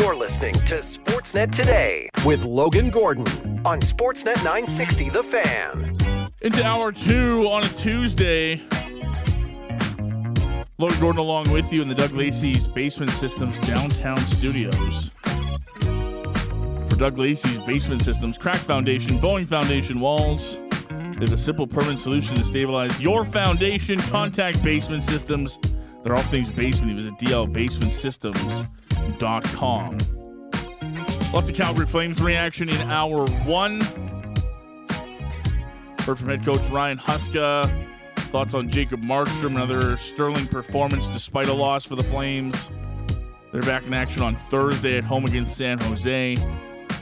You're listening to Sportsnet Today with Logan Gordon on Sportsnet 960 The Fan. Into hour two on a Tuesday. Logan Gordon along with you in the Doug Lacey's Basement Systems downtown studios. For Doug Lacey's Basement Systems, Crack Foundation, bowing Foundation walls. Have a simple permanent solution to stabilize your foundation. Contact Basement Systems. They're all things basement. Visit dlbasementsystems.com. Lots of Calgary Flames reaction in hour one. Heard from head coach Ryan Huska. Thoughts on Jacob Markstrom, another sterling performance despite a loss for the Flames. They're back in action on Thursday at home against San Jose.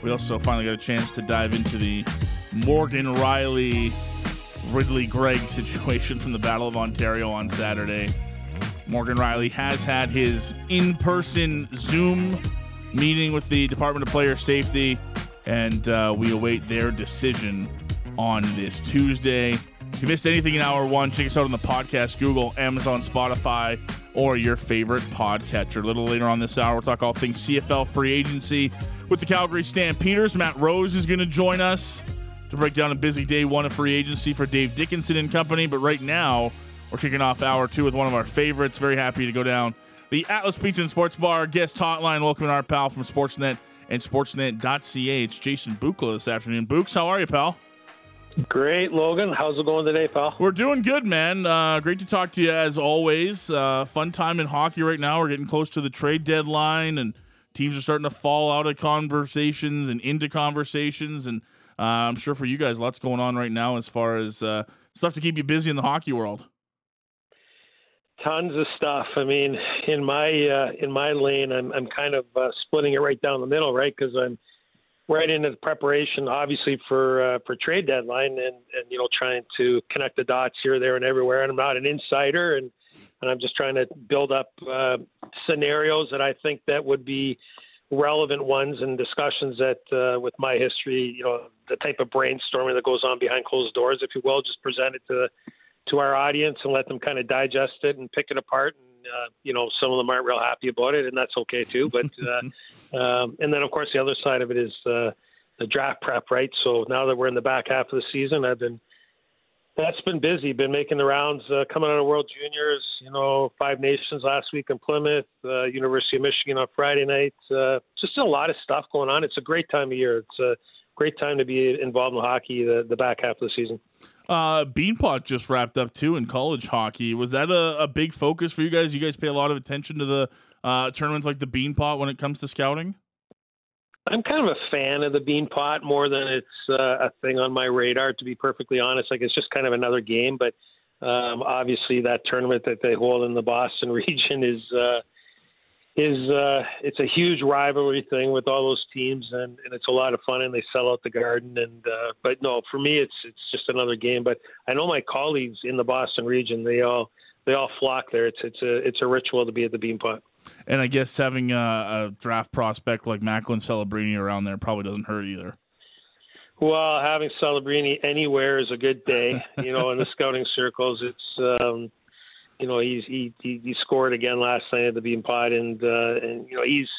We also finally got a chance to dive into the Morgan Rielly Ridley Greig situation from the Battle of Ontario on Saturday. Morgan Rielly has had his in person Zoom meeting with the Department of Player Safety, and uh, we await their decision on this Tuesday. If you missed anything in hour one, check us out on the podcast, Google, Amazon, Spotify, or your favorite podcatcher. A little later on this hour, we'll talk all things CFL free agency with the Calgary Stampeders. Matt Rose is going to join us to break down a busy day one of free agency for Dave Dickenson and company. But right now, we're kicking off hour two with one of our favorites. Very happy to go down the Atlas Pizza and Sports Bar guest hotline. Welcoming our pal from Sportsnet and Sportsnet.ca. It's Jason Bukala this afternoon. Books, how are you, pal? Great, Logan. How's it going today, pal? We're doing good, man. Uh, great to talk to you as always. Uh, fun time in hockey right now. We're getting close to the trade deadline, and teams are starting to fall out of conversations and into conversations. And uh, I'm sure for you guys, lots going on right now as far as uh, stuff to keep you busy in the hockey world. Tons of stuff. I mean, in my uh, in my lane, I'm I'm kind of uh, splitting it right down the middle, right? Because I'm right into the preparation, obviously for uh, for trade deadline, and and you know trying to connect the dots here, there, and everywhere. And I'm not an insider, and and I'm just trying to build up uh, scenarios that I think that would be relevant ones and discussions that uh, with my history, you know, the type of brainstorming that goes on behind closed doors, if you will, just present it to to our audience and let them kind of digest it and pick it apart. And uh, you know, some of them aren't real happy about it, and that's okay too. But uh, um, and then of course the other side of it is uh, the draft prep, right? So now that we're in the back half of the season, I've been that's been busy. Been making the rounds, uh, coming out of World Juniors. You know, Five Nations last week in Plymouth, uh, University of Michigan on Friday night. Uh, just a lot of stuff going on. It's a great time of year. It's a great time to be involved in hockey. The, the back half of the season. Uh, Beanpot just wrapped up too in college hockey. Was that a, a big focus for you guys? You guys pay a lot of attention to the uh, tournaments like the Beanpot when it comes to scouting. I'm kind of a fan of the Beanpot more than it's uh, a thing on my radar. To be perfectly honest, like it's just kind of another game. But um, obviously, that tournament that they hold in the Boston region is uh, is uh, it's a huge rivalry thing with all those teams, and, and it's a lot of fun, and they sell out the Garden. And uh, but no, for me, it's it's just another game. But I know my colleagues in the Boston region, they all they all flock there. It's it's a it's a ritual to be at the Beanpot. And I guess having a, a draft prospect like Macklin Celebrini around there probably doesn't hurt either. Well, having Celebrini anywhere is a good day. You know, in the scouting circles, it's um, you know he's he, he he scored again last night at the Beanpot, and uh, and you know he's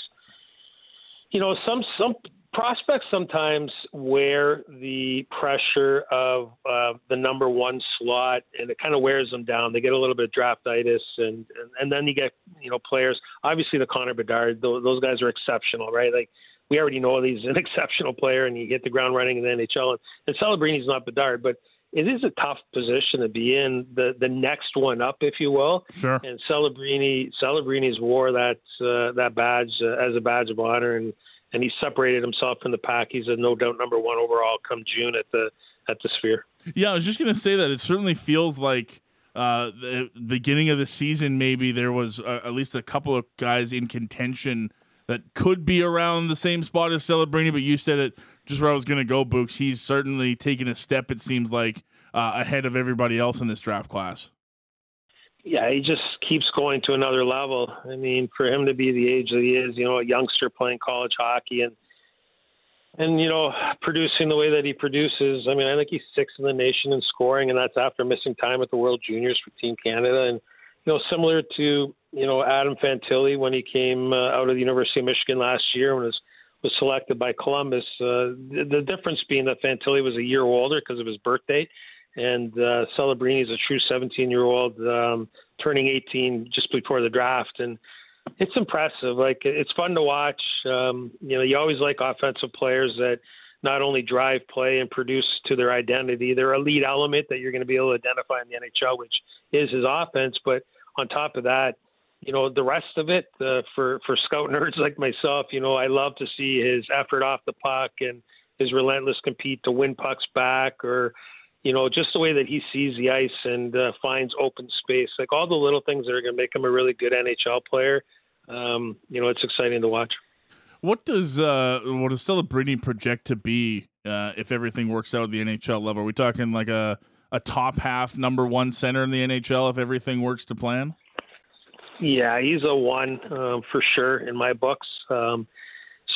you know some some prospects sometimes wear the pressure of uh, the number one slot, and it kind of wears them down. They get a little bit of draftitis, and, and and then you get you know players. Obviously, the Connor Bedard, those, those guys are exceptional, right? Like we already know he's an exceptional player, and he hit the ground running in the NHL. And, and Celebrini's not Bedard, but it is a tough position to be in. The the next one up, if you will. Sure. And Celebrini Celebrini's wore that uh, that badge uh, as a badge of honor, and and he separated himself from the pack. He's a no doubt number one overall come June at the at the Sphere. Yeah, I was just gonna say that it certainly feels like. Uh, the beginning of the season, maybe there was uh, at least a couple of guys in contention that could be around the same spot as Celebrini, but you said it just where I was going to go, Books. He's certainly taken a step, it seems like, uh, ahead of everybody else in this draft class. Yeah, he just keeps going to another level. I mean, for him to be the age that he is, you know, a youngster playing college hockey and and you know producing the way that he produces. I mean, I think he's sixth in the nation in scoring, and that's after missing time at the World Juniors for Team Canada. And you know, similar to you know Adam Fantilli when he came uh, out of the University of Michigan last year and was was selected by Columbus. Uh, the, the difference being that Fantilli was a year older because of his birth date, and uh, Celebrini is a true 17 year old, um, turning 18 just before the draft, and it's impressive. Like it's fun to watch. Um, you know, you always like offensive players that not only drive play and produce to their identity, they're a lead element that you're going to be able to identify in the NHL, which is his offense. But on top of that, you know, the rest of it uh, for for scout nerds like myself, you know, I love to see his effort off the puck and his relentless compete to win pucks back, or you know, just the way that he sees the ice and uh, finds open space, like all the little things that are going to make him a really good NHL player. Um, you know, it's exciting to watch. What does uh, what does Celebrini project to be uh, if everything works out at the NHL level? Are we talking like a a top half number one center in the NHL if everything works to plan? Yeah, he's a one um, for sure in my books. Um,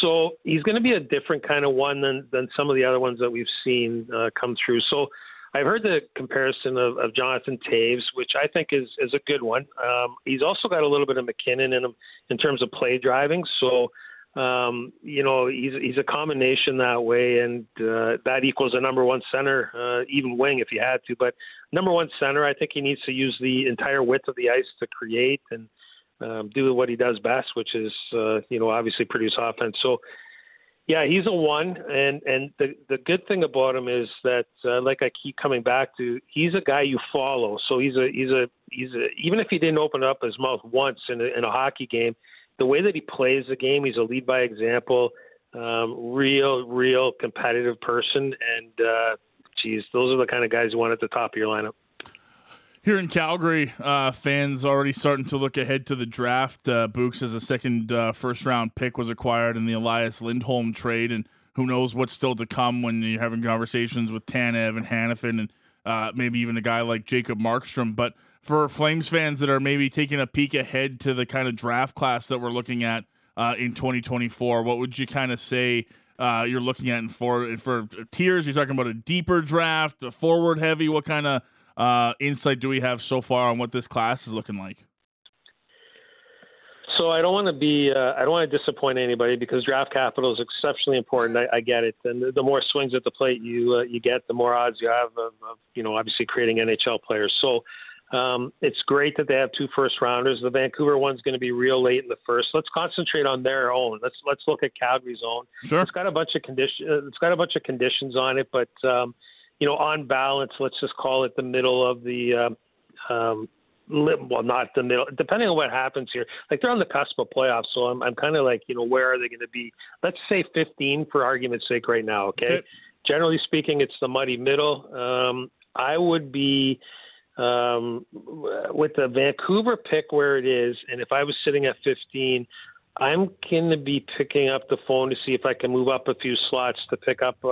so he's going to be a different kind of one than than some of the other ones that we've seen uh, come through. So I've heard the comparison of, of Jonathan Toews, which I think is is a good one. Um, he's also got a little bit of MacKinnon in him in terms of play driving. So um, you know, he's he's a combination that way, and uh, that equals a number one center, uh, even wing if you had to. But number one center, I think he needs to use the entire width of the ice to create and um, do what he does best, which is uh, you know obviously produce offense. So. Yeah, he's a one, and and the the good thing about him is that, uh, like I keep coming back to, he's a guy you follow. So he's a he's a he's a even if he didn't open up his mouth once in a, in a hockey game, the way that he plays the game, he's a lead by example, um, real, real competitive person. And, uh, those are the kind of guys you want at the top of your lineup. Here in Calgary, uh, fans already starting to look ahead to the draft. Uh, Books as a second uh, first round pick was acquired in the Elias Lindholm trade, and who knows what's still to come when you're having conversations with Tanev and Hanifin and uh, maybe even a guy like Jacob Markstrom. But for Flames fans that are maybe taking a peek ahead to the kind of draft class that we're looking at uh, in 2024, what would you kind of say uh, you're looking at for for tiers? You're talking about a deeper draft, a forward heavy. What kind of uh, insight do we have so far on what this class is looking like? So I don't want to be uh, I don't want to disappoint anybody because draft capital is exceptionally important. I, I get it, and the, the, more swings at the plate you uh, you get, the more odds you have of, of you know obviously creating NHL players. So um, it's great that they have two first rounders. The Vancouver one's going to be real late in the first. Let's concentrate on their own. Let's let's look at Calgary's own. Sure. It's got a bunch of condition. Uh, it's got a bunch of conditions on it, but um, you know, on balance, let's just call it the middle of the. Uh, um, well, not the middle. Depending on what happens here, like they're on the cusp of playoffs, so I'm I'm kind of like, you know, where are they going to be? Let's say 15 for argument's sake right now. Okay. okay. Generally speaking, it's the muddy middle. Um, I would be um, with the Vancouver pick where it is, and if I was sitting at 15, I'm going to be picking up the phone to see if I can move up a few slots to pick up a,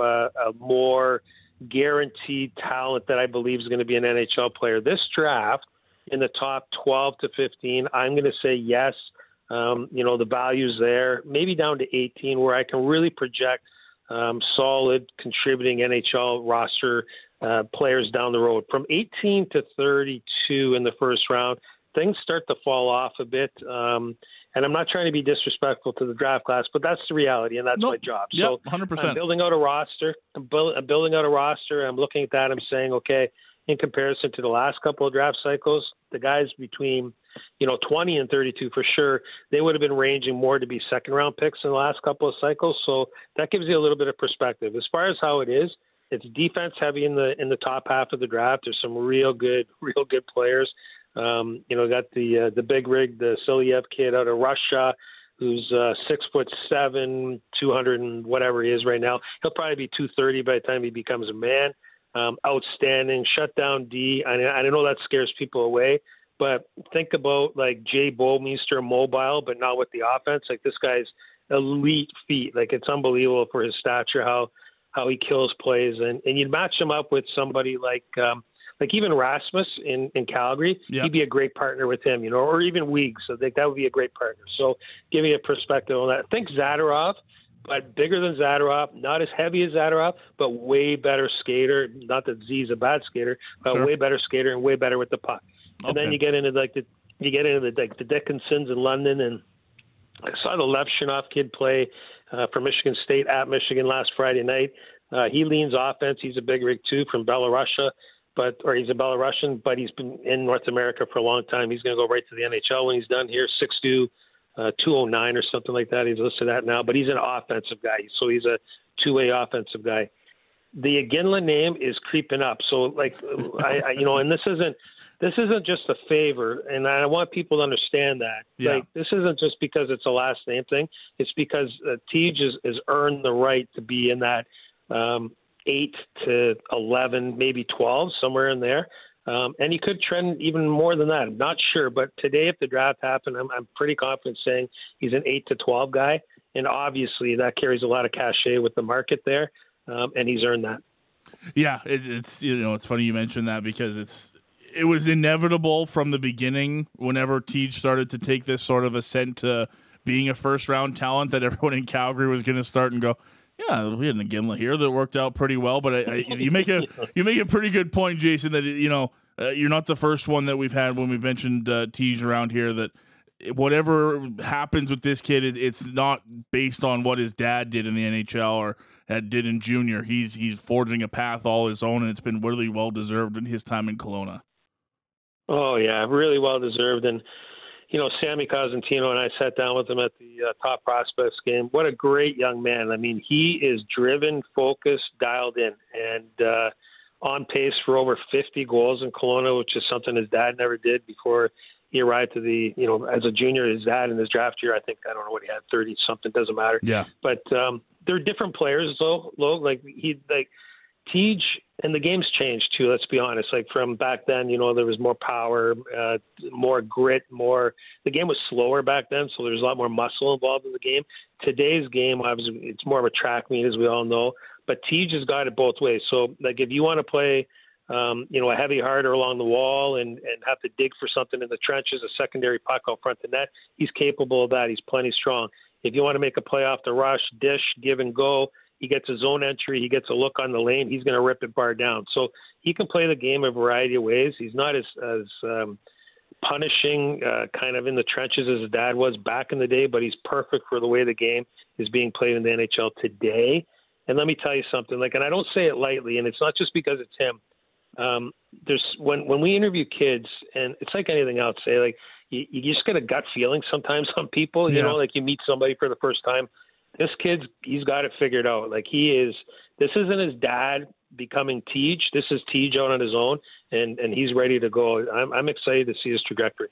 a more guaranteed talent that I believe is going to be an NHL player. This draft in the top 12 to 15, I'm going to say yes. Um, you know, the value's there, maybe down to 18, where I can really project um, solid contributing NHL roster uh, players down the road. From 18 to 32 in the first round, things start to fall off a bit. Um, and I'm not trying to be disrespectful to the draft class, but that's the reality, and that's nope. my job. Yep, so 100%. I'm building out a roster. I'm, build, I'm building out a roster. I'm looking at that. I'm saying, okay, in comparison to the last couple of draft cycles, the guys between you know 20 and 32 for sure, they would have been ranging more to be second round picks in the last couple of cycles. So that gives you a little bit of perspective. As far as how it is, it's defense heavy in the in the top half of the draft. There's some real good, real good players. Um, you know, got the uh, the big rig, the Silayev kid out of Russia, who's uh, six foot seven, two hundred and whatever he is right now. He'll probably be two thirty by the time he becomes a man. Um, outstanding, shut down D. I, I know that scares people away, but think about like Jay Bouwmeester mobile, but not with the offense. Like this guy's elite feet. Like it's unbelievable for his stature how how he kills plays, and and you'd match him up with somebody like um, like even Rasmus in in Calgary, he'd be a great partner with him, you know, or even Weeks. So think that would be a great partner. So give me a perspective on that. I Think Zadorov, but bigger than Zadorov, not as heavy as Zadorov, but way better skater. Not that Z's a bad skater, but sure. way better skater and way better with the puck. And okay. then you get into like the you get into the like the Dickinsons in London, and I saw the Levshunov kid play uh, for Michigan State at Michigan last Friday night. Uh, he leans offense. He's a big rig too from Belarusia, but or he's a Belarusian, but he's been in North America for a long time. He's going to go right to the NHL when he's done here. Six two, uh, two oh nine or something like that. He's listed at now, but he's an offensive guy, so he's a two way offensive guy. The Iginla name is creeping up, so like I, I you know, and this isn't this isn't just a favor, and I want people to understand that. Yeah. Like this isn't just because it's a last name thing. It's because uh, Tij has, has earned the right to be in that um, eight to eleven, maybe twelve, somewhere in there. Um, and he could trend even more than that. I'm not sure, but today, if the draft happened, I'm, I'm pretty confident saying he's an eight to twelve guy, and obviously that carries a lot of cachet with the market there, um, and he's earned that. Yeah, it, it's you know it's funny you mentioned that because it's it was inevitable from the beginning. Whenever Teague started to take this sort of ascent to being a first round talent, that everyone in Calgary was going to start and go, yeah, we had a Gimlet here that worked out pretty well. But I, I, you make a you make a pretty good point, Jason. That you know uh, you're not the first one that we've had when we've mentioned uh, Tij around here. That whatever happens with this kid, it, it's not based on what his dad did in the NHL or had did in junior. He's he's forging a path all his own, and it's been really well deserved in his time in Kelowna. Oh yeah, really well deserved. And you know, Sammy Cosentino and I sat down with him at the uh, top prospects game. What a great young man! I mean, he is driven, focused, dialed in, and uh, on pace for over 50 goals in Kelowna, which is something his dad never did before he arrived to the. You know, as a junior, his dad in his draft year, I think I don't know what he had, 30 something, doesn't matter. Yeah. But um, they're different players, though. Low, like he like Tij and the game's changed too. Let's be honest. Like from back then, you know, there was more power, uh, more grit, more. The game was slower back then, so there's a lot more muscle involved in the game. Today's game, obviously, it's more of a track meet, as we all know. But Tij has got it both ways. So, like, if you want to play, um, you know, a heavy harder along the wall and and have to dig for something in the trenches, a secondary puck out front of net, he's capable of that. He's plenty strong. If you want to make a play off the rush, dish, give and go, he gets a zone entry. He gets a look on the lane. He's going to rip it bar down. So he can play the game a variety of ways. He's not as as um, punishing, uh, kind of in the trenches as his dad was back in the day, but he's perfect for the way the game is being played in the NHL today. And let me tell you something. Like, and I don't say it lightly, and it's not just because it's him. Um, there's when when we interview kids, and it's like anything else. Say like you, you just get a gut feeling sometimes on people. You Yeah. know, like you meet somebody for the first time this kid's he's got it figured out. Like he is. This isn't his dad becoming Tij. This is Tij out on his own, and and he's ready to go. I'm I'm excited to see his trajectory.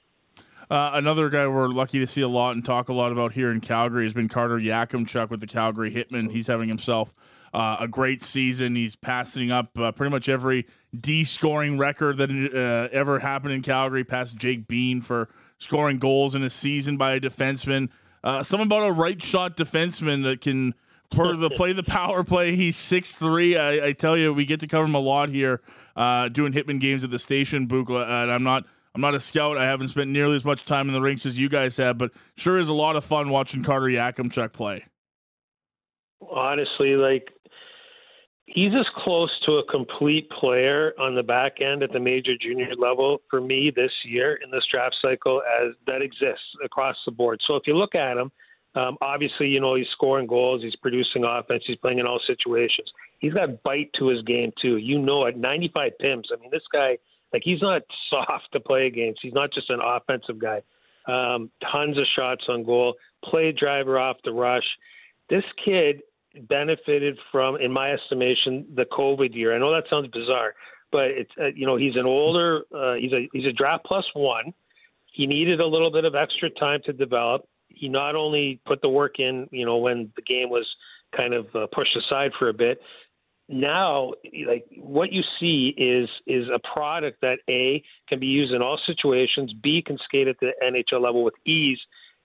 Uh, another guy we're lucky to see a lot and talk a lot about here in Calgary has been Carter Yakimchuk with the Calgary Hitmen. He's having himself uh, a great season. He's passing up uh, pretty much every D scoring record that uh, ever happened in Calgary, past Jake Bean for scoring goals in a season by a defenseman. Uh, something about a right shot defenseman that can per the play the power play. He's six three. I, I tell you, we get to cover him a lot here, uh, doing Hitmen games at the station, Bukala. And I'm not I'm not a scout. I haven't spent nearly as much time in the rinks as you guys have, but sure is a lot of fun watching Carter Yakimchuk play. Honestly, like he's as close to a complete player on the back end at the major junior level for me this year in this draft cycle as that exists across the board. So if you look at him, um, obviously, you know, he's scoring goals, he's producing offense, he's playing in all situations. He's got bite to his game too. You know it. 95 pims. I mean, this guy, like, he's not soft to play against. He's not just an offensive guy. Um, tons of shots on goal, play driver off the rush. This kid benefited from, in my estimation, the COVID year. I know that sounds bizarre, but it's uh, you know he's an older, uh, he's a he's a draft plus one. He needed a little bit of extra time to develop. He not only put the work in, you know, when the game was kind of uh, pushed aside for a bit. Now, like what you see is is a product that a can be used in all situations. B can skate at the NHL level with ease,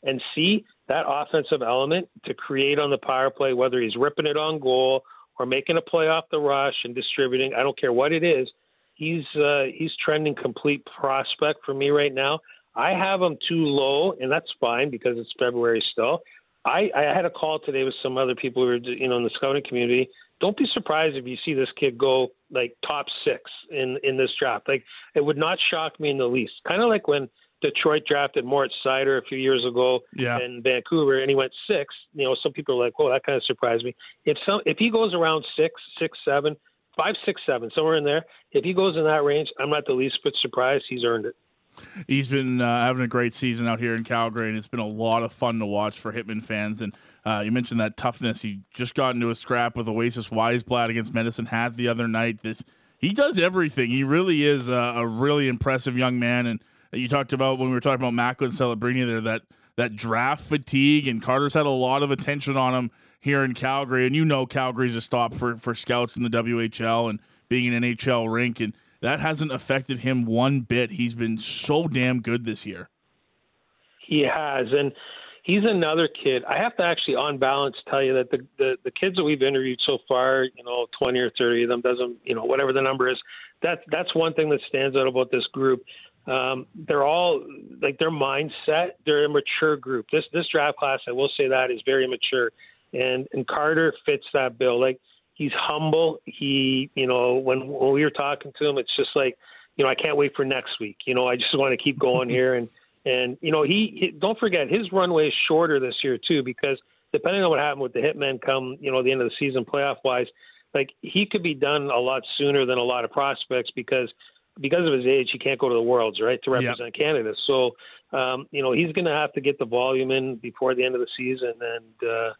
and C that offensive element to create on the power play, whether he's ripping it on goal or making a play off the rush and distributing. I don't care what it is. He's uh, he's trending complete prospect for me right now. I have him too low, and that's fine because it's February still. I, I had a call today with some other people who were you know in the scouting community. Don't be surprised if you see this kid go like top six in in this draft. Like it would not shock me in the least. Kind of like when Detroit drafted Moritz Seider a few years ago yeah. in Vancouver, and he went six. You know, some people are like, "Well, that kind of surprised me." If some, if he goes around six, six, seven, five, six, seven, somewhere in there, if he goes in that range, I'm not the least bit surprised. He's earned it. He's been uh, having a great season out here in Calgary, and it's been a lot of fun to watch for Hitmen fans. And uh, you mentioned that toughness. He just got into a scrap with Oasiz Wiesblatt against Medicine Hat the other night. This he does everything. He really is a, a really impressive young man. And you talked about when we were talking about Macklin Celebrini there that that draft fatigue, and Carter's had a lot of attention on him here in Calgary. And you know Calgary's a stop for for scouts in the WHL and being an NHL rink and that hasn't affected him one bit. He's been so damn good this year. He has, and he's another kid. I have to actually, on balance, tell you that the, the the kids that we've interviewed so far, you know, twenty or thirty of them doesn't, you know, whatever the number is. That's that's one thing that stands out about this group. Um, they're all like their mindset. They're a mature group. This this draft class, I will say that, is very mature, and and Carter fits that bill. Like he's humble. He, you know, when when we were talking to him, it's just like, you know, I can't wait for next week. You know, I just want to keep going here, and and you know, he, he don't forget his runway is shorter this year too because depending on what happened with the hitmen come, you know, the end of the season playoff wise, like he could be done a lot sooner than a lot of prospects because because of his age, he can't go to the Worlds, right, to represent yep. Canada. So, um, you know, he's going to have to get the volume in before the end of the season, and uh,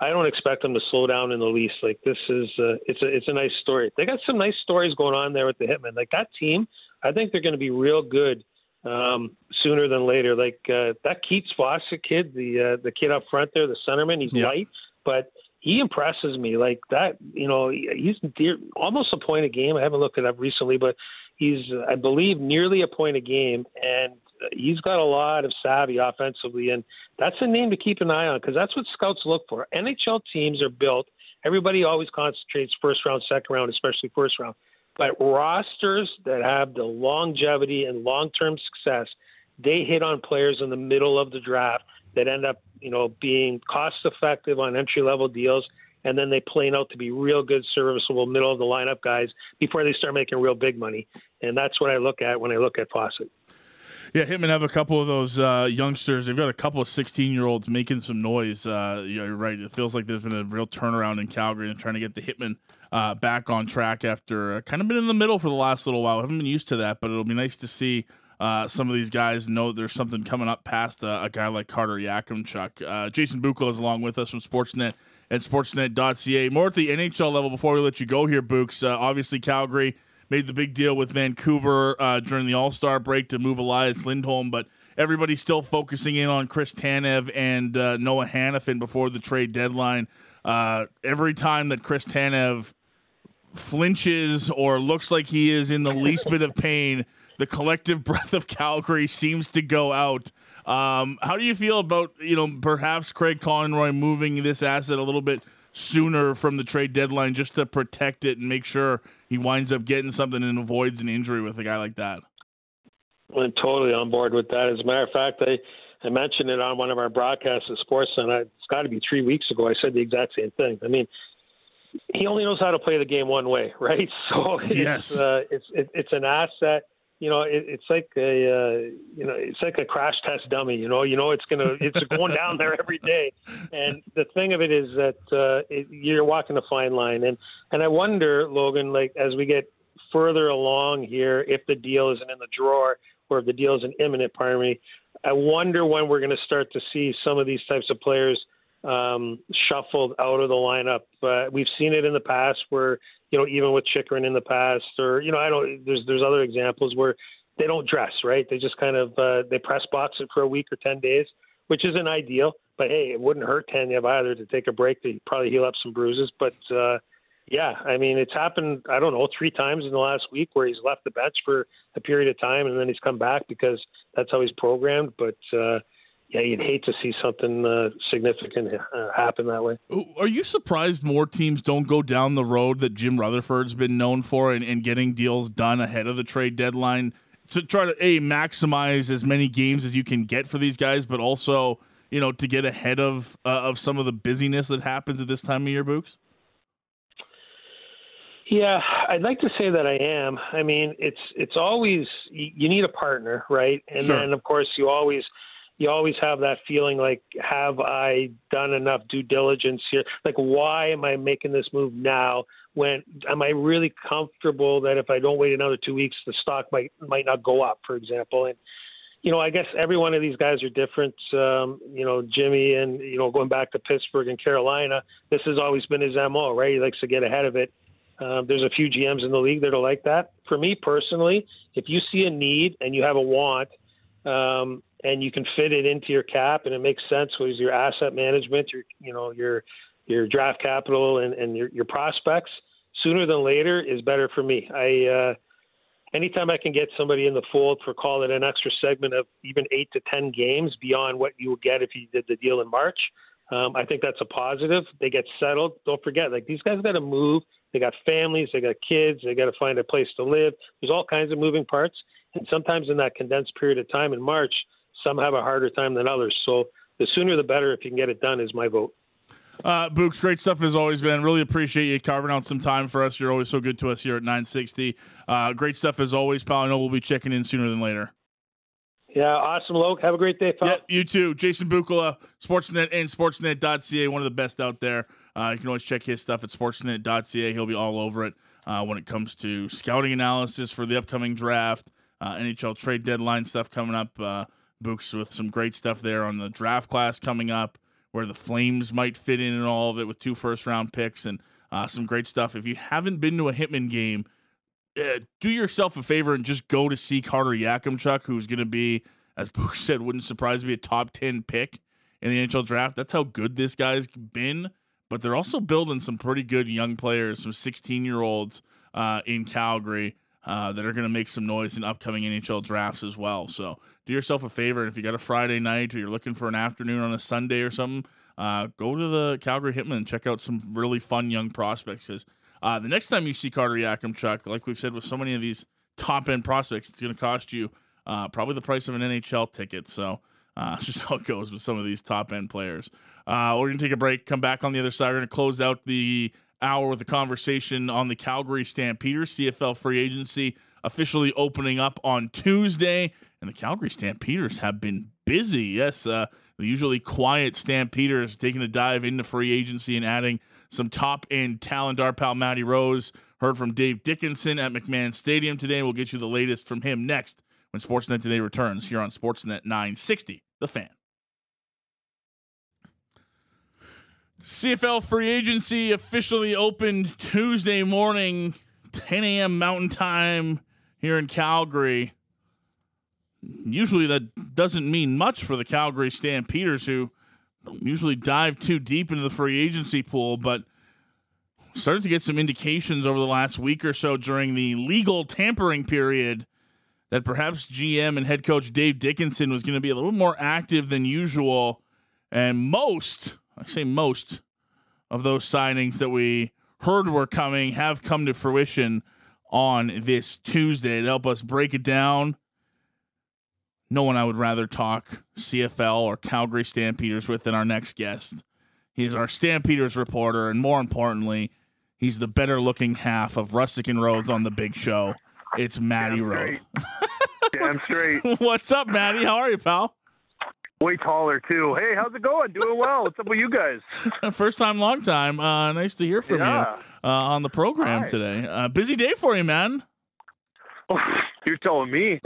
I don't expect him to slow down in the least. Like this is, uh, it's a, it's a nice story. They got some nice stories going on there with the Hitmen. Like that team, I think they're going to be real good um, sooner than later. Like uh, that Keats Fawcett kid, the uh, the kid up front there, the centerman. He's yep. light, but he impresses me. Like that, you know, he's dear, almost a point a game. I haven't looked it up recently, but he's, I believe, nearly a point a game, and he's got a lot of savvy offensively, and that's a name to keep an eye on because that's what scouts look for. NHL teams are built. Everybody always concentrates first round, second round, especially first round. But rosters that have the longevity and long term success, they hit on players in the middle of the draft that end up, you know, being cost effective on entry level deals and then they plane out to be real good, serviceable middle of the lineup guys before they start making real big money. And that's what I look at when I look at Fawcett. Yeah, Hitmen have a couple of those uh, youngsters. They've got a couple of 16 year olds making some noise. Uh, you're right. It feels like there's been a real turnaround in Calgary and trying to get the Hitmen uh, back on track after uh, kind of been in the middle for the last little while. I haven't been used to that, but it'll be nice to see uh, some of these guys know there's something coming up past uh, a guy like Carter Yakimchuk. Uh, Jason Bukala is along with us from Sportsnet and Sportsnet.ca. More at the NHL level before we let you go here, Books. Uh, obviously, Calgary made the big deal with Vancouver uh, during the All Star break to move Elias Lindholm, but everybody's still focusing in on Chris Tanev and uh, Noah Hanifin before the trade deadline. Every time that Chris Tanev flinches or looks like he is in the least bit of pain, the collective breath of Calgary seems to go out. Um, how do you feel about you know perhaps Craig Conroy moving this asset a little bit sooner from the trade deadline just to protect it and make sure he winds up getting something and avoids an injury with a guy like that. I'm totally on board with that. As a matter of fact, I, I mentioned it on one of our broadcasts at Sportsnet. It's got to be three weeks ago. I said the exact same thing. I mean, he only knows how to play the game one way, right? So yes. it's uh, it's it, it's an asset you know, it, it's like a, uh, you know, it's like a crash test dummy. You know, you know, it's gonna, it's going down there every day. And the thing of it is that uh, it, you're walking a fine line. And and I wonder, Logan, like as we get further along here, if the deal isn't in the drawer or if the deal isn't imminent, pardon me, I wonder when we're going to start to see some of these types of players um, shuffled out of the lineup. Uh, we've seen it in the past where you know even with Chychrun in the past, or you know I don't. There's there's other examples where they don't dress right. They just kind of uh, they press box it for a week or ten days, which isn't ideal. But hey, it wouldn't hurt Tanev either to take a break to probably heal up some bruises. But uh, yeah, I mean it's happened. I don't know three times in the last week where he's left the bench for a period of time and then he's come back because that's how he's programmed. But uh, yeah, you'd hate to see something uh, significant uh, happen that way. Are you surprised more teams don't go down the road that Jim Rutherford's been known for and, and getting deals done ahead of the trade deadline to try to a maximize as many games as you can get for these guys, but also you know to get ahead of uh, of some of the busyness that happens at this time of year, Books? Yeah, I'd like to say that I am. I mean, it's it's always you need a partner, right? And sure. then of course you always you always have that feeling like have I done enough due diligence here? Like why am I making this move now? When am I really comfortable that if I don't wait another 2 weeks the stock might might not go up, for example? And you know, I guess every one of these guys are different. Um, you know, Jimmy and you know, going back to Pittsburgh and Carolina, this has always been his mo, right? He likes to get ahead of it. Um, there's a few GMs in the league that are like that. For me personally, if you see a need and you have a want, um, and you can fit it into your cap and it makes sense with your asset management, your you know your your draft capital and, and your, your prospects, sooner than later is better for me. I uh, anytime I can get somebody in the fold for call it an extra segment of even eight to ten games beyond what you would get if you did the deal in March, um, I think that's a positive. They get settled. Don't forget, like these guys got to move. They got families. They got kids. They got to find a place to live. There's all kinds of moving parts, and sometimes in that condensed period of time in March, some have a harder time than others. So the sooner the better. If you can get it done, is my vote. Uh, Books, great stuff as always, man. Really appreciate you carving out some time for us. You're always so good to us here at 960. Uh, great stuff as always, pal. I know we'll be checking in sooner than later. Yeah, awesome, Loke. Have a great day, pal. Yeah, you too. Jason Bukala, Sportsnet and Sportsnet.ca, one of the best out there. Uh, you can always check his stuff at Sportsnet.ca. He'll be all over it uh, when it comes to scouting analysis for the upcoming draft, uh, NHL trade deadline stuff coming up. Books with some great stuff there on the draft class coming up where the Flames might fit in and all of it with two first round picks and uh, some great stuff. If you haven't been to a Hitmen game, uh, do yourself a favor and just go to see Carter Yakimchuk, who's going to be, as Book said, wouldn't surprise me, a top 10 pick in the NHL draft. That's how good this guy's been. But they're also building some pretty good young players, some 16 year olds uh, in Calgary uh, that are going to make some noise in upcoming NHL drafts as well. So do yourself a favor. And if you got a Friday night or you're looking for an afternoon on a Sunday or something, uh, go to the Calgary Hitmen and check out some really fun young prospects. Because uh, the next time you see Carter Yakimchuk, like we've said with so many of these top end prospects, it's going to cost you uh, probably the price of an NHL ticket. So uh, just how it goes with some of these top end players. Uh, we're going to take a break, come back on the other side. We're going to close out the hour with a conversation on the Calgary Stampeders, CFL free agency officially opening up on Tuesday. And the Calgary Stampeders have been busy. Yes, uh, the usually quiet Stampeders taking a dive into free agency and adding some top end talent. Our pal Matty Rose heard from Dave Dickenson at McMahon Stadium today. We'll get you the latest from him next when Sportsnet Today returns here on Sportsnet 960, The Fan. CFL free agency officially opened Tuesday morning, 10 a.m. Mountain Time here in Calgary. Usually that doesn't mean much for the Calgary Stampeders, who don't usually dive too deep into the free agency pool, but started to get some indications over the last week or so during the legal tampering period that perhaps GM and head coach Dave Dickenson was going to be a little more active than usual. And most I say most of those signings that we heard were coming have come to fruition on this Tuesday. To help us break it down, no one I would rather talk CFL or Calgary Stampeders with than our next guest. He's our Stampeders reporter, and more importantly, he's the better looking half of Russick and Rose on the big show. It's Matty Rose. Damn straight. What's up, Matty? How are you, pal? way taller too. Hey, how's it going? Doing well. What's up with you guys? First time, long time. Uh, nice to hear from yeah. you uh, on the program Hi. today. Uh, busy day for you, man. You're telling me.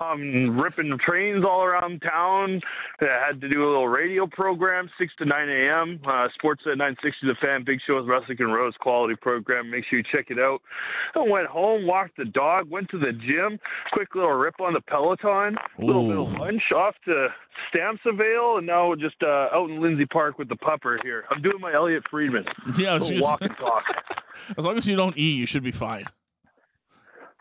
I'm ripping trains all around town. I had to do a little radio program, 6 to 9 a.m. Uh, Sports at 960 The Fan, Big Show with Russick and Rose quality program. Make sure you check it out. I went home, walked the dog, went to the gym, quick little rip on the Peloton, a little bit of lunch off to Stamsavale, and now just uh, out in Lindsay Park with the pupper here. I'm doing my Elliotte Friedman. Yeah, walk and talk. as long as you don't eat, you should be fine.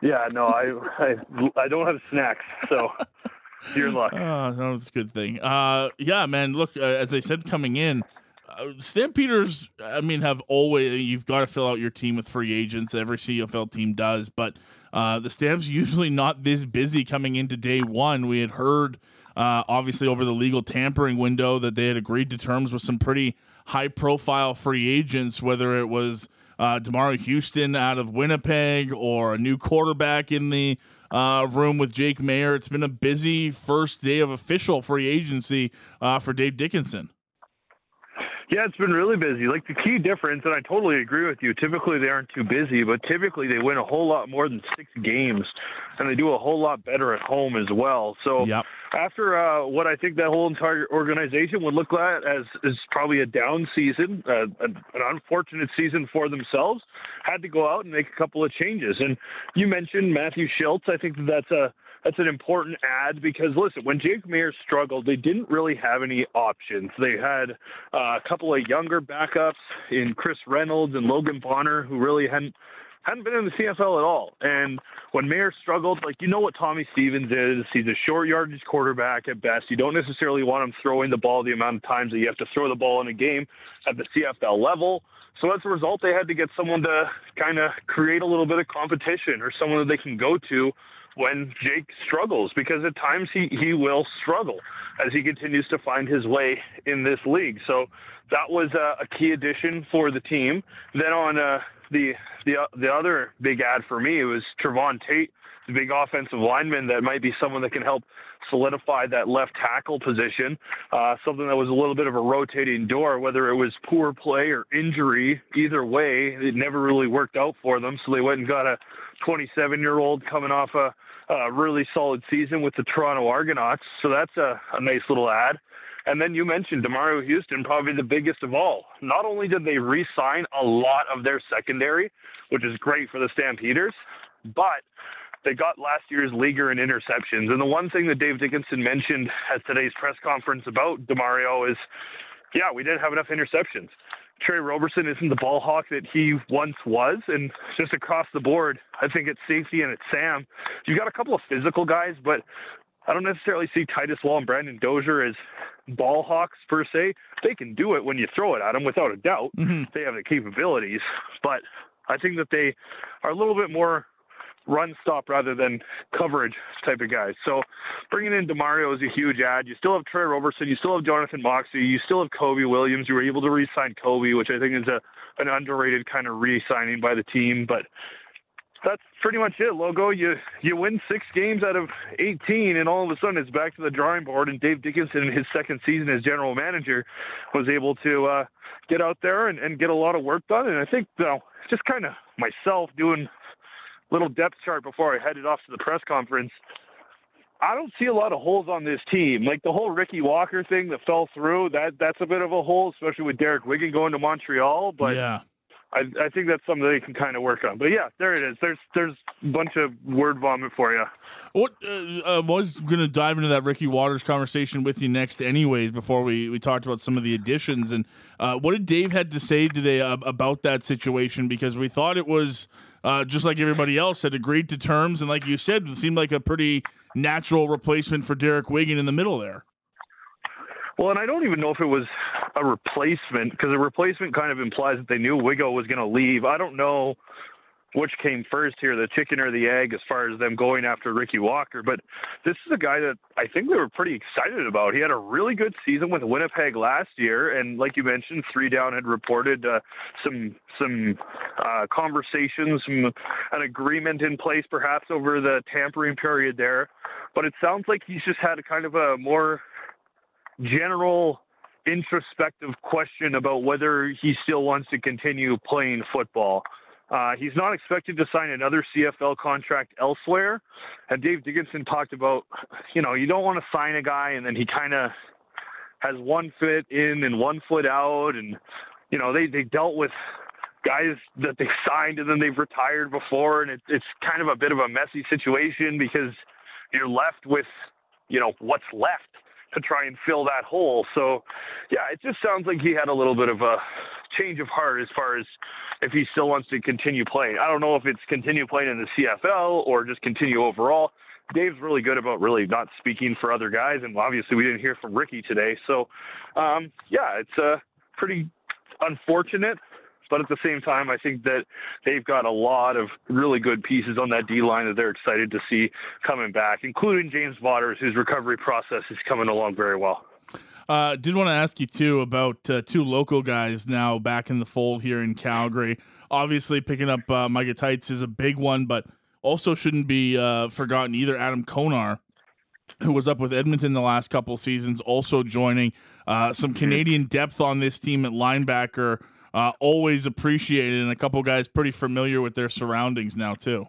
Yeah, no, I I, I don't have snacks, so you're lucky. Oh, no, that's a good thing. Uh, yeah, man. Look, uh, as I said coming in, uh, Stampeders. I mean, have always you've got to fill out your team with free agents. Every CFL team does, but uh, the Stamps usually not this busy coming into day one. We had heard. Uh, obviously, over the legal tampering window, that they had agreed to terms with some pretty high profile free agents, whether it was uh, Demerio Houston out of Winnipeg or a new quarterback in the uh, room with Jake Maier. It's been a busy first day of official free agency uh, for Dave Dickenson. Yeah, it's been really busy. Like the key difference, and I totally agree with you. Typically, they aren't too busy, but typically they win a whole lot more than six games, and they do a whole lot better at home as well. So, yep. after uh, what I think that whole entire organization would look at as is probably a down season, uh, an, an unfortunate season for themselves, had to go out and make a couple of changes. And you mentioned Matthew Shiltz. I think that that's a that's an important ad because listen, when Jake Maier struggled, they didn't really have any options. They had uh, a couple of younger backups in Chris Reynolds and Logan Bonner who really hadn't hadn't been in the CFL at all. And when Maier struggled, like you know what Tommy Stevens is, he's a short yardage quarterback at best. You don't necessarily want him throwing the ball the amount of times that you have to throw the ball in a game at the CFL level. So as a result, they had to get someone to kind of create a little bit of competition or someone that they can go to when Jake struggles because at times he, he will struggle as he continues to find his way in this league. So that was a, a key addition for the team. Then on uh, the the the other big ad for me was Trevon Tate, the big offensive lineman that might be someone that can help solidify that left tackle position. Uh, something that was a little bit of a rotating door, whether it was poor play or injury. Either way, it never really worked out for them. So they went and got a 27 year old coming off a, a, really solid season with the Toronto Argonauts. So that's a, a nice little ad. And then you mentioned Demerio Houston, probably the biggest of all. Not only did they re sign a lot of their secondary, which is great for the Stampeders, but they got last year's leaguer in interceptions. And the one thing that Dave Dickenson mentioned at today's press conference about Demerio is, yeah, we didn't have enough interceptions. Tre Roberson isn't the ball hawk that he once was, and just across the board, I think it's safety and it's Sam. You've got a couple of physical guys, but I don't necessarily see Titus Wall and Brandon Dozier as ball hawks per se. They can do it when you throw it at them, without a doubt. Mm-hmm. They have the capabilities, but I think that they are a little bit more run stop rather than coverage type of guys. So bringing in Demerio is a huge ad. You still have Tre Roberson, you still have Jonathan Moxey, you still have Kobe Williams. You were able to re-sign Kobe, which I think is a an underrated kind of re-signing by the team. But that's pretty much it. Logo, you you win six games out of 18, and all of a sudden it's back to the drawing board. And Dave Dickenson, in his second season as general manager, was able to uh, get out there and, and get a lot of work done. And I think, you know, just kind of myself doing little depth chart before I headed off to the press conference. I don't see a lot of holes on this team. Like the whole Ricky Walker thing that fell through, that that's a bit of a hole, especially with Derek Wiggan going to Montreal. But yeah. I, I think that's something they can kind of work on. But yeah, there it is. There's there's a bunch of word vomit for you. What uh, uh, was going to dive into that Ricky Waters conversation with you next, anyways. Before we, we talked about some of the additions and uh, what did Dave had to say today about that situation? Because we thought it was uh, just like everybody else had agreed to terms, and like you said, it seemed like a pretty natural replacement for Derek Wiggan in the middle there. Well, and I don't even know if it was a replacement because a replacement kind of implies that they knew Wiggo was going to leave. I don't know which came first here, the chicken or the egg, as far as them going after Ricky Walker. But this is a guy that I think they were pretty excited about. He had a really good season with Winnipeg last year, and like you mentioned, Three Down had reported uh, some some uh, conversations, some, an agreement in place, perhaps over the tampering period there. But it sounds like he's just had a kind of a more general introspective question about whether he still wants to continue playing football. Uh, he's not expected to sign another CFL contract elsewhere. And Dave Dickenson talked about, you know, you don't want to sign a guy and then he kind of has one foot in and one foot out. And, you know, they, they dealt with guys that they signed and then they've retired before. And it, it's kind of a bit of a messy situation because you're left with, you know, what's left to try and fill that hole. So, yeah, it just sounds like he had a little bit of a change of heart as far as if he still wants to continue playing. I don't know if it's continue playing in the CFL or just continue overall. Dave's really good about really not speaking for other guys, and obviously we didn't hear from Ricky today. So, um, yeah, it's uh, pretty unfortunate but at the same time, I think that they've got a lot of really good pieces on that D line that they're excited to see coming back, including James Waters, whose recovery process is coming along very well. Uh, did want to ask you too about uh, two local guys now back in the fold here in Calgary. obviously picking up uh, Micah Teitz is a big one, but also shouldn't be uh, forgotten either. Adam Konar, who was up with Edmonton the last couple seasons, also joining uh, some Canadian depth on this team at linebacker. Uh, always appreciated, and a couple guys pretty familiar with their surroundings now too.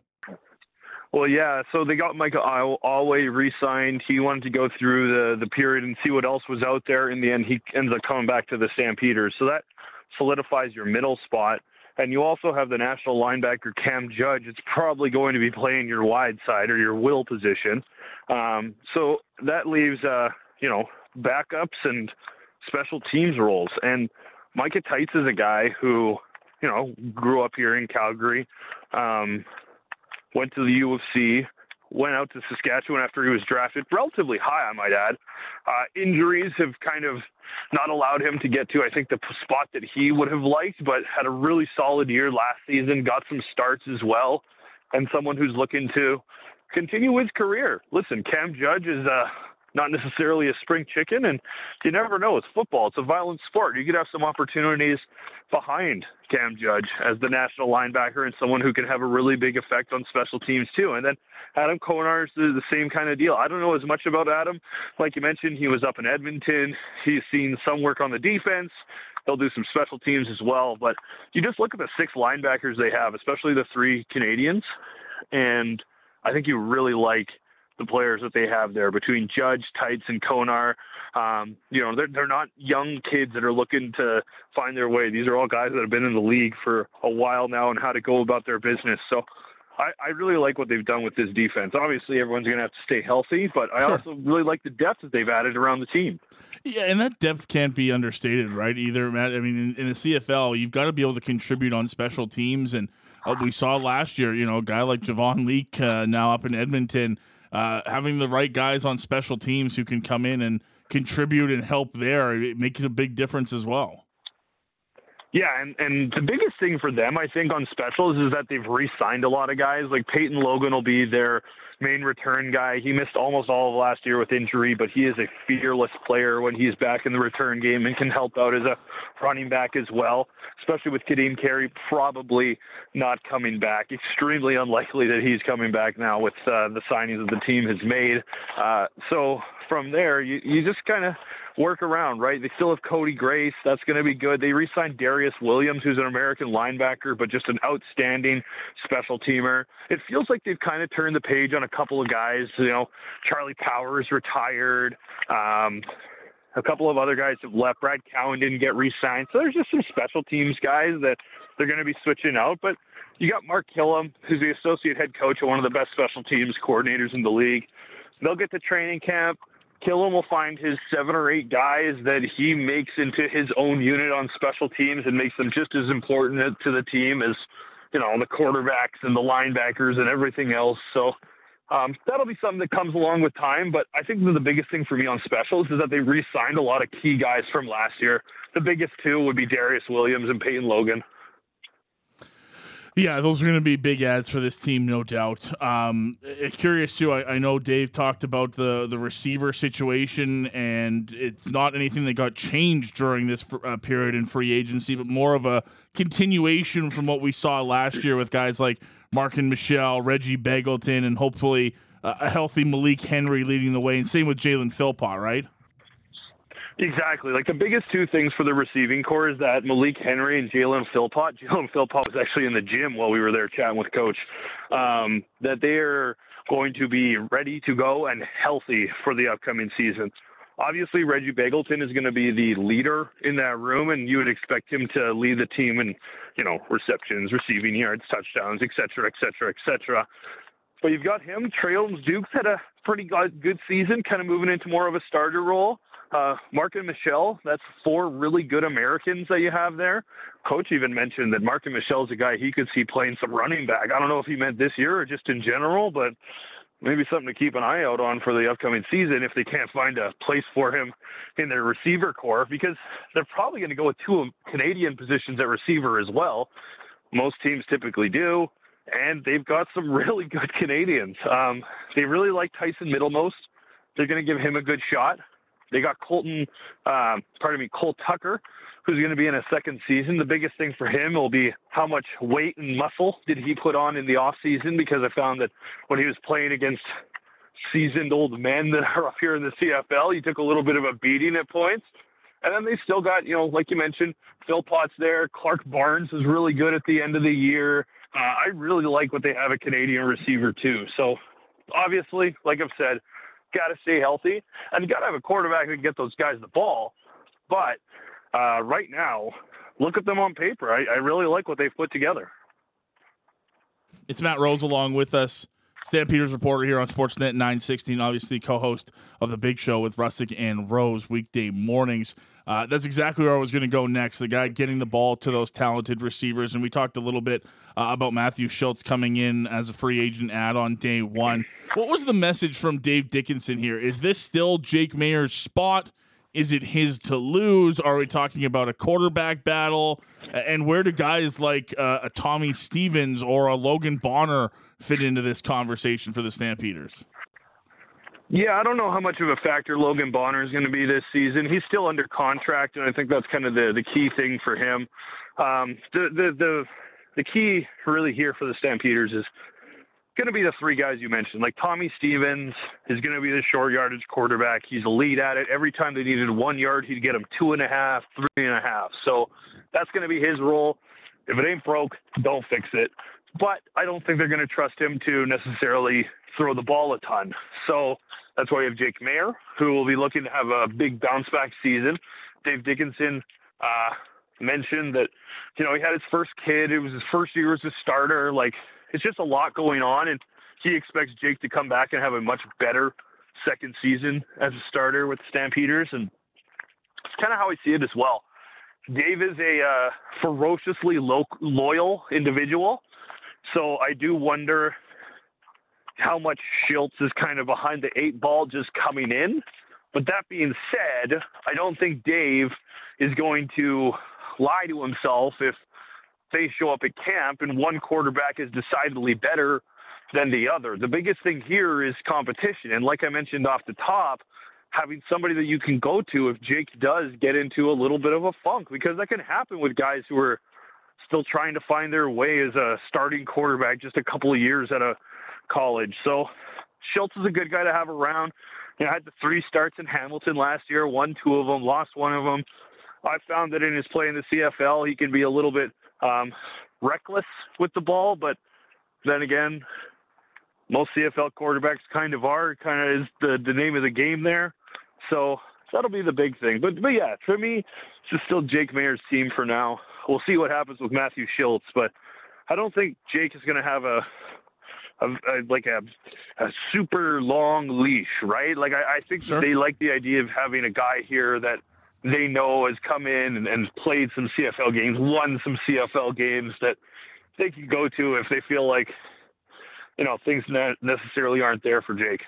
Well, yeah. So they got Micah Awe re-signed. He wanted to go through the the period and see what else was out there. In the end, he ends up coming back to the Stampeders. So that solidifies your middle spot. And you also have the national linebacker Cam Judge. It's probably going to be playing your wide side or your will position. Um, so that leaves, uh, you know, backups and special teams roles. And Micah Teitz is a guy who, you know, grew up here in Calgary, um, went to the U of C, went out to Saskatchewan after he was drafted, relatively high, I might add. Uh, injuries have kind of not allowed him to get to, I think, the spot that he would have liked, but had a really solid year last season, got some starts as well, and someone who's looking to continue his career. Listen, Cam Judge is uh, not necessarily a spring chicken, and you never know. It's football. It's a violent sport. You could have some opportunities behind Cam Judge as the national linebacker and someone who can have a really big effect on special teams too. And then Adam Konar is the, the same kind of deal. I don't know as much about Adam. Like you mentioned, he was up in Edmonton. He's seen some work on the defense. He'll do some special teams as well. But you just look at the six linebackers they have, especially the three Canadians, and I think you really like – the players that they have there between Judge, Teitz, and Konar. Um, you know, they're they're not young kids that are looking to find their way. These are all guys that have been in the league for a while now and how to go about their business. So. I, I really like what they've done with this defense. Obviously, everyone's going to have to stay healthy, but I sure. also really like the depth that they've added around the team. Yeah, and that depth can't be understated, right? Either, Matt. I mean, in, in the CFL, you've got to be able to contribute on special teams, and uh, we saw last year, you know, a guy like Javon Leake uh, now up in Edmonton uh, having the right guys on special teams who can come in and contribute and help there, it makes a big difference as well. Yeah, and, and the biggest thing for them, I think, on specials is that they've re-signed a lot of guys. Like Peyton Logan will be their main return guy. He missed almost all of last year with injury, but he is a fearless player when he's back in the return game and can help out as a running back as well. Especially with Kadeem Carey probably not coming back. Extremely unlikely that he's coming back now with uh, the signings that the team has made. Uh, so from there, you, you just kind of work around, right? They still have Cody Grace. That's going to be good. They re signed Darius Williams, who's an American linebacker, but just an outstanding special teamer. It feels like they've kind of turned the page on a couple of guys. You know, Charlie Powers retired. Um, a couple of other guys have left. Brad Cowan didn't get re-signed, so there's just some special teams guys that they're going to be switching out. But you got Mark Kilam, who's the associate head coach of one of the best special teams coordinators in the league. They'll get to training camp. Kilam will find his seven or eight guys that he makes into his own unit on special teams and makes them just as important to the team as, you know, the quarterbacks and the linebackers and everything else. So um, that'll be something that comes along with time. But I think the biggest thing for me on specials is that they re-signed a lot of key guys from last year. The biggest two would be Darius Williams and Peyton Logan. Yeah, those are going to be big ads for this team, no doubt. Um, eh, curious too. I, I, know Dave talked about the the receiver situation, and it's not anything that got changed during this uh, period in free agency, but more of a continuation from what we saw last year with guys like Marken Michel, Reggie Begelton, and hopefully a healthy Malik Henry leading the way, and same with Jalen Philpott, right? Exactly. Like the biggest two things for the receiving core is that Malik Henry and Jalen Philpott. Jalen Philpott was actually in the gym while we were there chatting with Coach. Um, that they are going to be ready to go and healthy for the upcoming season. Obviously, Reggie Begelton is going to be the leader in that room, and you would expect him to lead the team in, you know, receptions, receiving yards, touchdowns, et cetera, et cetera, et cetera. But you've got him. Traylon Dukes had a pretty good season, kind of moving into more of a starter role. Uh, and Michel, that's four really good Americans that you have there. Coach even mentioned that Marken Michel is a guy he could see playing some running back. I don't know if he meant this year or just in general, but maybe something to keep an eye out on for the upcoming season if they can't find a place for him in their receiver core because they're probably going to go with two Canadian positions at receiver as well. Most teams typically do, and they've got some really good Canadians. Um, they really like Tyson Middlemost. They're going to give him a good shot They got Colton, um, pardon me, Cole Tucker, who's going to be in a second season. The biggest thing for him will be how much weight and muscle did he put on in the off season because I found that when he was playing against seasoned old men that are up here in the CFL, he took a little bit of a beating at points. And then they still got, you know, like you mentioned, Philpott's there. Clark Barnes is really good at the end of the year. Uh, I really like what they have at Canadian receiver too. So obviously, like I've said, got to stay healthy and you got to have a quarterback that can get those guys the ball. But uh, right now, look at them on paper. I, I really like what they've put together. It's Matt Rose along with us. Stampeders reporter here on Sportsnet 960, obviously co-host of the Big Show with Russick and Rose weekday mornings. Uh, that's exactly where I was going to go next. The guy getting the ball to those talented receivers, and we talked a little bit uh, about Matthew Shiltz coming in as a free agent ad on day one. What was the message from Dave Dickenson here? Is this still Jake Maier's spot? Is it his to lose? Are we talking about a quarterback battle? And where do guys like uh, a Tommy Stevens or a Logan Bonner fit into this conversation for the Stampeders? Yeah, I don't know how much of a factor Logan Bonner is going to be this season. He's still under contract, and I think that's kind of the the key thing for him. Um, the the the the key really here for the Stampeders is going to be the three guys you mentioned. Like Tommy Stevens is going to be the short yardage quarterback. He's elite at it. Every time they needed one yard, he'd get them two and a half, three and a half. So that's going to be his role. If it ain't broke, don't fix it. But I don't think they're going to trust him to necessarily throw the ball a ton. So that's why you have Jake Maier, who will be looking to have a big bounce back season. Dave Dickenson uh, mentioned that, you know, he had his first kid. It was his first year as a starter. Like, it's just a lot going on. And he expects Jake to come back and have a much better second season as a starter with the Stampeders. And it's kind of how I see it as well. Dave is a uh, ferociously lo- loyal individual. So I do wonder how much Shiltz is kind of behind the eight ball just coming in. But that being said, I don't think Dave is going to lie to himself if they show up at camp and one quarterback is decidedly better than the other. The biggest thing here is competition. And like I mentioned off the top, having somebody that you can go to if Jake does get into a little bit of a funk, because that can happen with guys who are still trying to find their way as a starting quarterback just a couple of years at a college. So Shiltz is a good guy to have around. You know, I had the three starts in Hamilton last year, won two of them, lost one of them. I found that in his play in the CFL, he can be a little bit um, reckless with the ball, but then again, most CFL quarterbacks kind of are. Kind of is the the name of the game there. So that'll be the big thing. But but yeah, for me, it's just still Jake Maier's team for now. We'll see what happens with Matthew Shiltz, but I don't think Jake is going to have a a, a, like a, a super long leash, right? Like I, I think sure. they like the idea of having a guy here that they know has come in and, and played some CFL games, won some CFL games that they can go to if they feel like you know things not necessarily aren't there for Jake.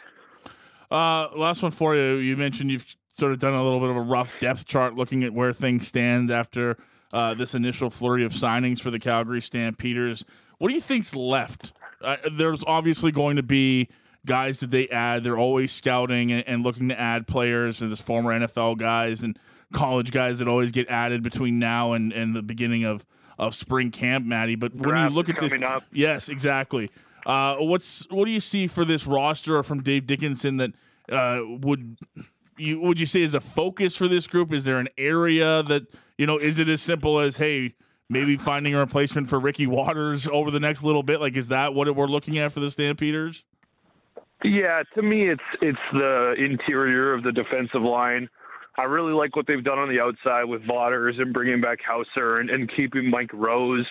Uh, last one for you. You mentioned you've sort of done a little bit of a rough depth chart, looking at where things stand after uh, this initial flurry of signings for the Calgary Stampeders. What do you think's left uh, there's obviously going to be guys that they add. They're always scouting and, and looking to add players, and there's former NFL guys and college guys that always get added between now and, and the beginning of, of spring camp, Maddie. But when you look at this, up. yes, exactly. Uh, what's what do you see for this roster from Dave Dickenson that uh, would you would you say is a focus for this group? Is there an area that you know? Is it as simple as hey, maybe finding a replacement for Ricky Waters over the next little bit? Like, is that what we're looking at for the Stampeders? Yeah, to me, it's it's the interior of the defensive line. I really like what they've done on the outside with Watters and bringing back Hauser and, and keeping Mike Rose.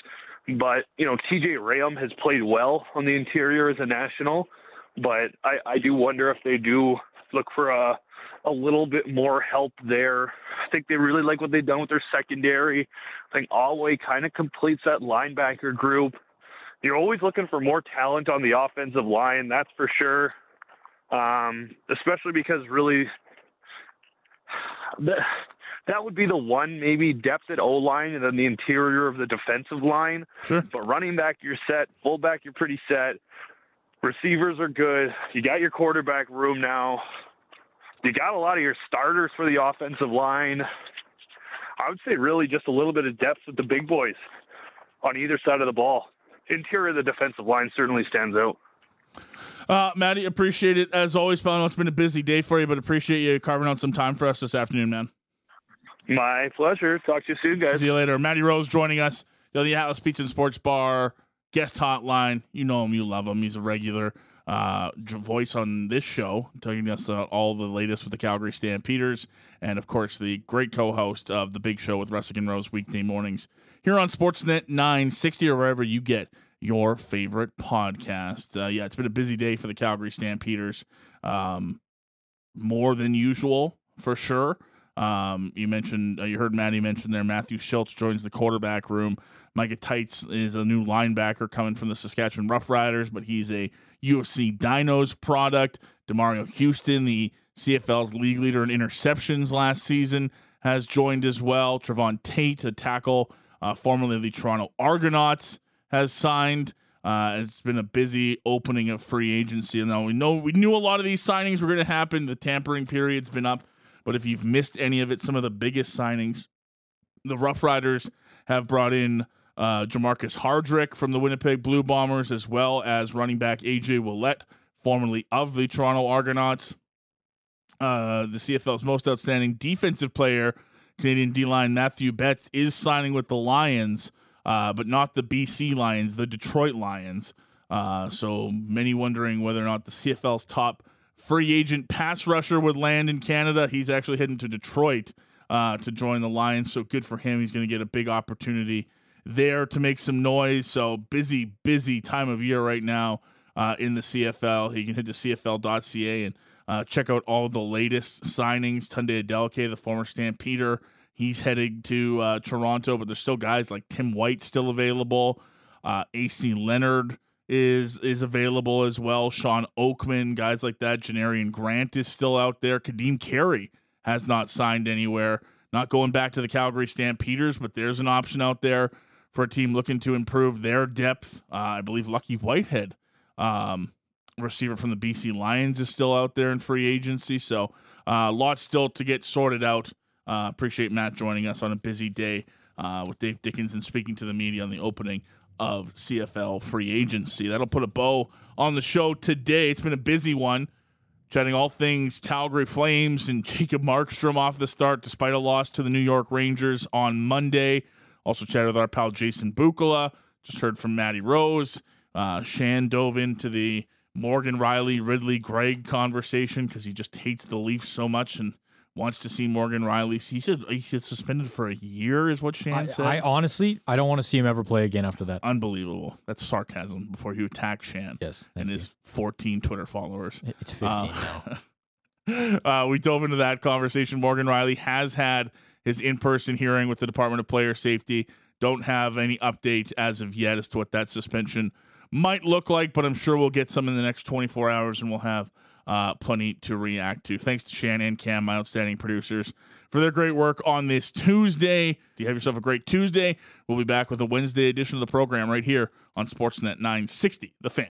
But you know, TJ Rayam has played well on the interior as a national. But I, I do wonder if they do look for a a little bit more help there. I think they really like what they've done with their secondary. I think Awe kind of completes that linebacker group. You're always looking for more talent on the offensive line, that's for sure. Um, especially because really that that would be the one maybe depth at O line and then the interior of the defensive line. Sure. But running back, you're set. Fullback, you're pretty set. Receivers are good. You got your quarterback room now. You got a lot of your starters for the offensive line. I would say really just a little bit of depth with the big boys on either side of the ball. Interior of the defensive line certainly stands out. Uh, Maddie, appreciate it as always, pal. I know it's been a busy day for you, but appreciate you carving out some time for us this afternoon, man. My pleasure. Talk to you soon, guys. See you later. Maddie Rose joining us. The Atlas Pizza and Sports Bar guest hotline. You know him, you love him. He's a regular uh, voice on this show, telling us uh, all the latest with the Calgary Stampeders, and of course the great co-host of the Big Show with Russick and Rose weekday mornings here on Sportsnet 960 or wherever you get your favorite podcast. Uh, yeah, it's been a busy day for the Calgary Stampeders, um, more than usual for sure. Um, you mentioned, uh, you heard Maddie mention there, Matthew Shiltz joins the quarterback room. Micah Teitz is a new linebacker coming from the Saskatchewan Roughriders, but he's a U of C Dinos product. Demerio Houston, the CFL's league leader in interceptions last season, has joined as well. Trevon Tate, a tackle uh, formerly of the Toronto Argonauts, has signed. Uh, it's been a busy opening of free agency, and now we know we knew a lot of these signings were going to happen. The tampering period's been up, but if you've missed any of it, some of the biggest signings, the Rough Riders have brought in uh, Jermarcus Hardrick from the Winnipeg Blue Bombers, as well as running back AJ Ouellette, formerly of the Toronto Argonauts. Uh, the CFL's most outstanding defensive player, Canadian D line Mathieu Betts, is signing with the Lions, uh, but not the BC Lions, the Detroit Lions. Uh, so many wondering whether or not the CFL's top free agent pass rusher would land in Canada. He's actually heading to Detroit uh, to join the Lions, so good for him. He's going to get a big opportunity there to make some noise. So busy, busy time of year right now uh, in the CFL. You can hit the CFL.ca and uh, check out all the latest signings. Tunde Adeleke, the former Stampeder, he's heading to uh, Toronto, but there's still guys like Tim White still available. Uh, AC Leonard is is available as well. Shawn Oakman, guys like that. Janarion Grant is still out there. Kadeem Carey has not signed anywhere. Not going back to the Calgary Stampeders, but there's an option out there for a team looking to improve their depth. Uh, I believe Lucky Whitehead, um, receiver from the BC Lions, is still out there in free agency. So uh, lots still to get sorted out. Uh, appreciate Matt joining us on a busy day uh, with Dave Dickenson speaking to the media on the opening of CFL free agency. That'll put a bow on the show today. It's been a busy one, chatting all things Calgary Flames and Jacob Markstrom off the start despite a loss to the New York Rangers on Monday. Also chatted with our pal Jason Bukala. Just heard from Maddie Rose. Uh, Shan dove into the Morgan Rielly, Ridly, Greig conversation because he just hates the Leafs so much and wants to see Morgan Rielly. He said he's suspended for a year, is what Shan I, said. I honestly, I don't want to see him ever play again after that. Unbelievable. That's sarcasm before you attack Shan Yes, and you. his 14 Twitter followers. It's 15 Uh, now. uh, we dove into that conversation. Morgan Rielly has had his in person hearing with the Department of Player Safety. Don't have any update as of yet as to what that suspension might look like, but I'm sure we'll get some in the next 24 hours and we'll have uh, plenty to react to. Thanks to Shannon and Cam, my outstanding producers, for their great work on this Tuesday. Do you have yourself a great Tuesday. We'll be back with a Wednesday edition of the program right here on Sportsnet 960, The Fan.